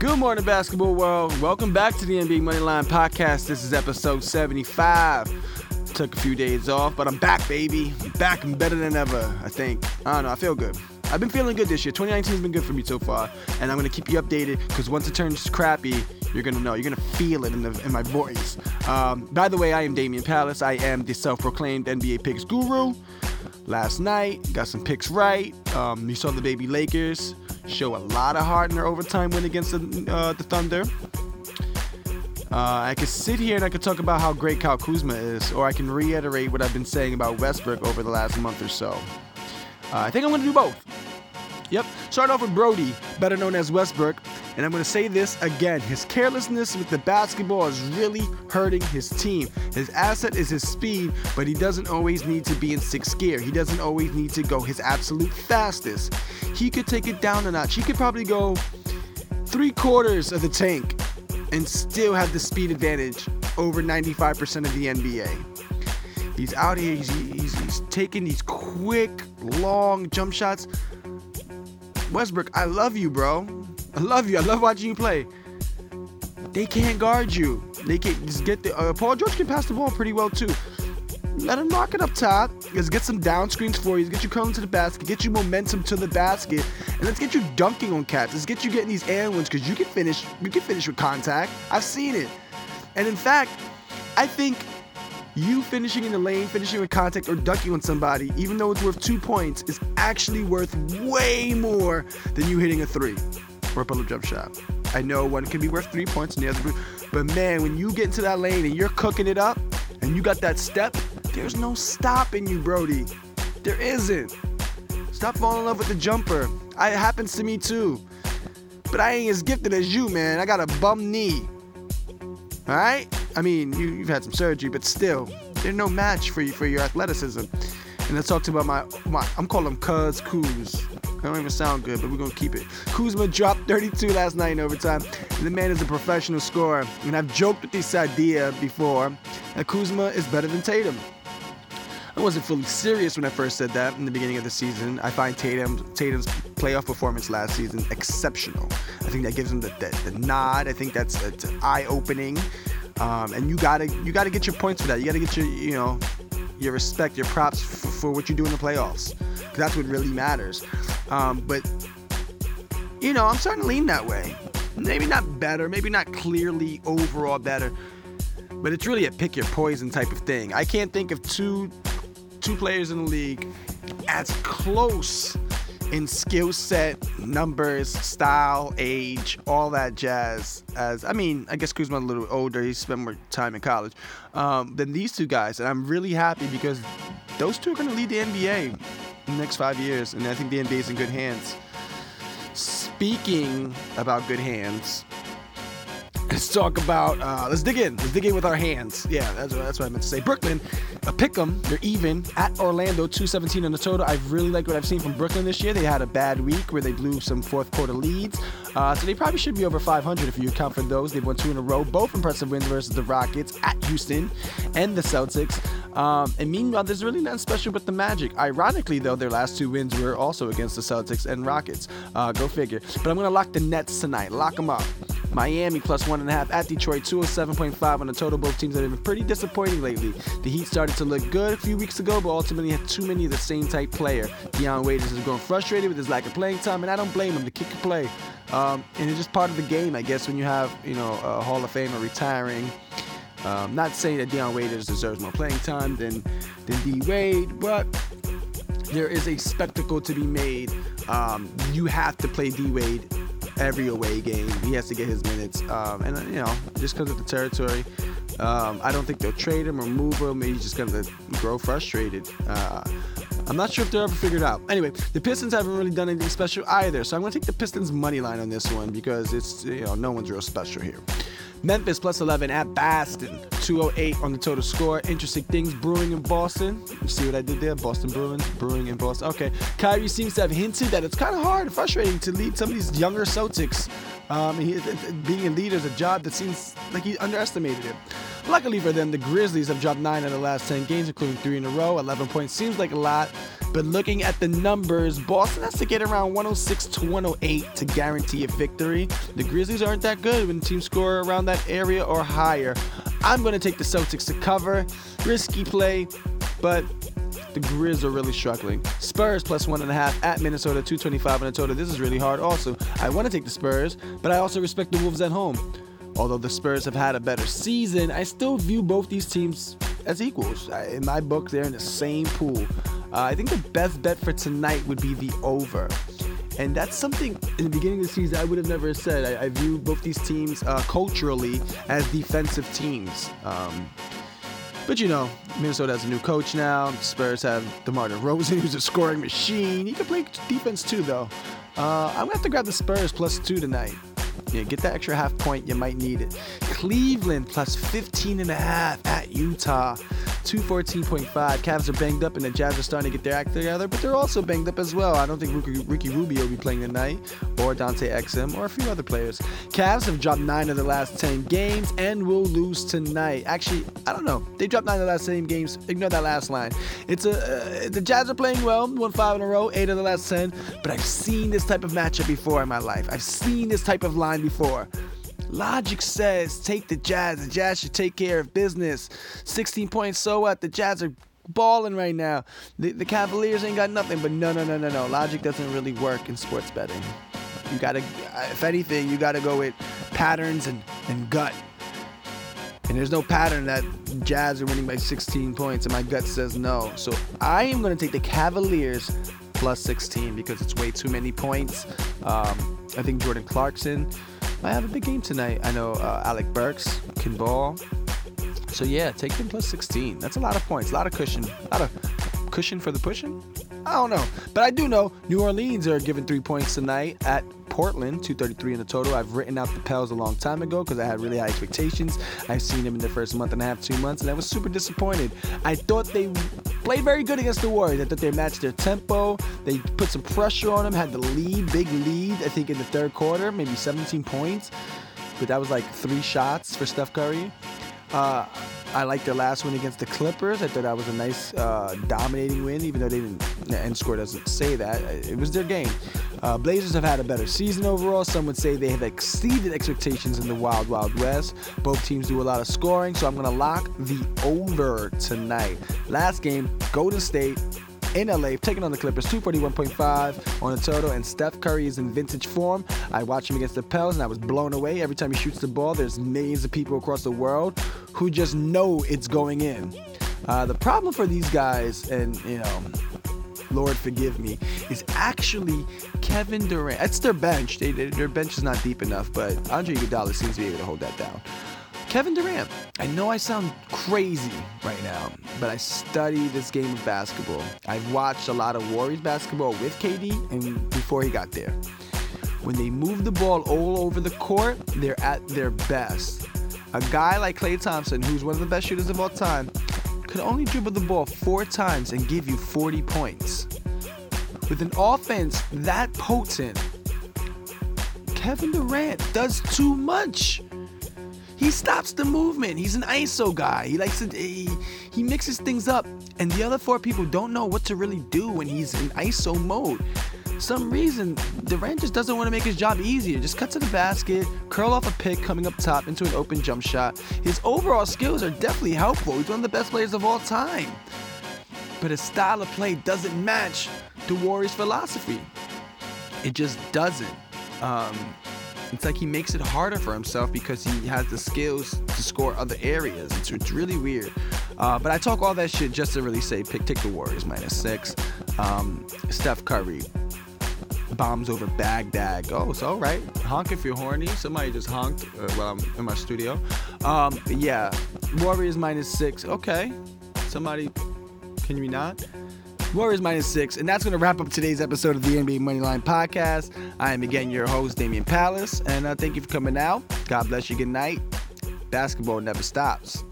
Good morning, basketball world. Welcome back to the NBA Moneyline Podcast. This is episode 75. Took a few days off, but I'm back, baby. Back and better than ever, I think. I don't know, I feel good. I've been feeling good this year. 2019 has been good for me so far, and I'm gonna keep you updated because once it turns crappy, you're gonna know. You're gonna feel it in, the, in my voice. Um, by the way, I am Damian Palace. I am the self-proclaimed NBA picks guru. Last night, got some picks right. Um, you saw the baby Lakers show a lot of heart in their overtime win against the, uh, the Thunder. Uh, I could sit here and I could talk about how great Kyle Kuzma is, or I can reiterate what I've been saying about Westbrook over the last month or so. Uh, I think I'm going to do both. Start off with Brodie, better known as Westbrook. And I'm going to say this again. His carelessness with the basketball is really hurting his team. His asset is his speed, but he doesn't always need to be in sixth gear. He doesn't always need to go his absolute fastest. He could take it down a notch. He could probably go three quarters of the tank and still have the speed advantage over 95% of the NBA. He's out here, he's, he's, he's taking these quick, long jump shots. Westbrook, I love you, bro. I love you. I love watching you play. They can't guard you. They can just get the. Uh, Paul George can pass the ball pretty well too. Let him knock it up top. Let's get some down screens for you. Let's get you curling to the basket. Get you momentum to the basket, and let's get you dunking on cats. Let's get you getting these and-ones because you can finish. You can finish with contact. I've seen it, and in fact, I think you finishing in the lane, finishing with contact, or dunking on somebody, even though it's worth two points, is actually worth way more than you hitting a three or a pull-up jump shot. I know one can be worth three points and the other, but man, when you get into that lane and you're cooking it up, and you got that step, there's no stopping you, Brodie. There isn't. Stop falling in love with the jumper. I, it happens to me too. But I ain't as gifted as you, man. I got a bum knee. All right? I mean, you, have had some surgery, but still, they're no match for you for your athleticism. And I talked about my, my I'm calling him Cuz Kuz. I don't even sound good, but we're gonna keep it. Kuzma dropped 32 last night in overtime. The man is a professional scorer. And I've joked with this idea before that Kuzma is better than Tatum. I wasn't fully serious when I first said that in the beginning of the season. I find Tatum Tatum's playoff performance last season exceptional. I think that gives him the, the, the nod. I think that's, that's eye-opening. Um, and you gotta you gotta get your points for that. You gotta get your you know your respect, your props for, for what you do in the playoffs, because that's what really matters. Um, but you know, I'm starting to lean that way. Maybe not better, maybe not clearly overall better, but it's really a pick your poison type of thing. I can't think of two two players in the league as close in skill set, numbers, style, age, all that jazz. As I mean, I guess Kuzma's a little older. He spent more time in college um, than these two guys, and I'm really happy because those two are going to lead the NBA in the next five years, and I think the NBA is in good hands. Speaking about good hands, let's talk about. Uh, let's dig in. Let's dig in with our hands. Yeah, that's what, that's what I meant to say. Brooklyn, a pick 'em. They're even at Orlando, 217 on the total. I really like what I've seen from Brooklyn this year. They had a bad week where they blew some fourth quarter leads, uh, so they probably should be over 500 if you account for those. They've won two in a row, both impressive wins versus the Rockets at Houston and the Celtics. Um, and meanwhile, there's really nothing special with the Magic. Ironically, though, their last two wins were also against the Celtics and Rockets. Uh, go figure. But I'm gonna lock the Nets tonight. Lock them up. Miami plus one and a half at Detroit, 207.5 on the total. Both teams have been pretty disappointing lately. The Heat started to look good a few weeks ago, but ultimately had too many of the same type player. Dion Waiters is growing frustrated with his lack of playing time, and I don't blame him. The kick can play, um, and it's just part of the game, I guess. When you have you know a Hall of Famer retiring. Um, not saying that Dion Waiters deserves more playing time than than D Wade, but there is a spectacle to be made. Um, you have to play D Wade every away game. He has to get his minutes, um, and you know, just because of the territory, um, I don't think they'll trade him or move him. He's just gonna grow frustrated. Uh, I'm not sure if they're ever figured out. Anyway, the Pistons haven't really done anything special either, so I'm gonna take the Pistons money line on this one because it's you know no one's real special here. Memphis plus 11 at Boston. 208 on the total score. Interesting things brewing in Boston. You see what I did there? Boston Bruins, brewing in Boston. Okay. Kyrie seems to have hinted that it's kind of hard and frustrating to lead some of these younger Celtics. Um, he, being a leader is a job that seems like he underestimated it. Luckily for them, the Grizzlies have dropped nine out of the last 10 games, including three in a row. 11 points seems like a lot. But looking at the numbers, Boston has to get around 106 to 108 to guarantee a victory. The Grizzlies aren't that good when teams score around that area or higher. I'm going to take the Celtics to cover. Risky play, but the Grizz are really struggling. Spurs plus one and a half at Minnesota, 225 in a total. This is really hard also. I want to take the Spurs, but I also respect the Wolves at home. Although the Spurs have had a better season, I still view both these teams as equals. In my book, they're in the same pool. Uh, I think the best bet for tonight would be the over. And that's something in the beginning of the season I would have never said. I, I view both these teams uh, culturally as defensive teams. Um, but you know, Minnesota has a new coach now. Spurs have DeMar DeRozan, who's a scoring machine. He can play defense too, though. Uh, I'm gonna have to grab the Spurs plus two tonight. Yeah, get that extra half point. You might need it. Cleveland plus 15 and a half at Utah. 214.5. Cavs are banged up and the Jazz are starting to get their act together, but they're also banged up as well. I don't think Ricky, Ricky Rubio will be playing tonight, or Dante Exum, or a few other players. Cavs have dropped nine of the last 10 games and will lose tonight. Actually, I don't know. They dropped nine of the last 10 games. Ignore that last line. It's a uh, the Jazz are playing well, won five in a row, eight of the last 10. But I've seen this type of matchup before in my life. I've seen this type of line before. Logic says take the Jazz. The Jazz should take care of business. 16 points, so what? The Jazz are balling right now. The, the Cavaliers ain't got nothing, but no, no, no, no, no. Logic doesn't really work in sports betting. You gotta, if anything, you gotta go with patterns and, and gut. And there's no pattern that Jazz are winning by 16 points, and my gut says no. So I am gonna take the Cavaliers plus 16 because it's way too many points. Um, I think Jordan Clarkson might have a big game tonight. I know uh, Alec Burks can ball. So yeah, take them plus 16. That's a lot of points, a lot of cushion, a lot of cushion for the pushing. I don't know, but I do know New Orleans are giving three points tonight at Portland, 233 in the total. I've written out the Pels a long time ago because I had really high expectations. I've seen them in the first month and a half, two months, and I was super disappointed. I thought they played very good against the Warriors. I thought they matched their tempo. They put some pressure on them, had the lead, big lead, I think in the third quarter, maybe 17 points. But that was like three shots for Steph Curry. Uh, I liked their last win against the Clippers. I thought that was a nice uh, dominating win, even though they didn't. End score doesn't say that. It was their game. Uh, Blazers have had a better season overall. Some would say they have exceeded expectations in the Wild Wild West. Both teams do a lot of scoring, so I'm going to lock the over tonight. Last game, Golden State in LA, taking on the Clippers, 241.5 on the total, and Steph Curry is in vintage form. I watched him against the Pels, and I was blown away. Every time he shoots the ball, there's millions of people across the world who just know it's going in. Uh, the problem for these guys, and you know, Lord forgive me, is actually Kevin Durant. It's their bench. They, their bench is not deep enough, but Andre Iguodala seems to be able to hold that down. Kevin Durant. I know I sound crazy right now, but I study this game of basketball. I've watched a lot of Warriors basketball with KD and before he got there. When they move the ball all over the court, they're at their best. A guy like Klay Thompson, who's one of the best shooters of all time, could only dribble the ball four times and give you 40 points. With an offense that potent, Kevin Durant does too much. He stops the movement. He's an ISO guy. He likes to he, he mixes things up, and the other four people don't know what to really do when he's in ISO mode. Some reason Durant just doesn't want to make his job easier. Just cut to the basket, curl off a pick coming up top into an open jump shot. His overall skills are definitely helpful. He's one of the best players of all time. But his style of play doesn't match the Warriors' philosophy. It just doesn't. Um, it's like he makes it harder for himself because he has the skills to score other areas. It's, it's really weird. Uh, but I talk all that shit just to really say pick, take the Warriors minus six. Um, Steph Curry bombs over Baghdad. Oh, it's all right. Honk if you're horny. Somebody just honked uh, while I'm in my studio. Um, yeah, Warriors minus six. Okay. Somebody, can you not? Warriors minus six. And that's going to wrap up today's episode of the NBA Moneyline Podcast. I am again your host, Damian Palace. And uh, thank you for coming out. God bless you. Good night. Basketball never stops.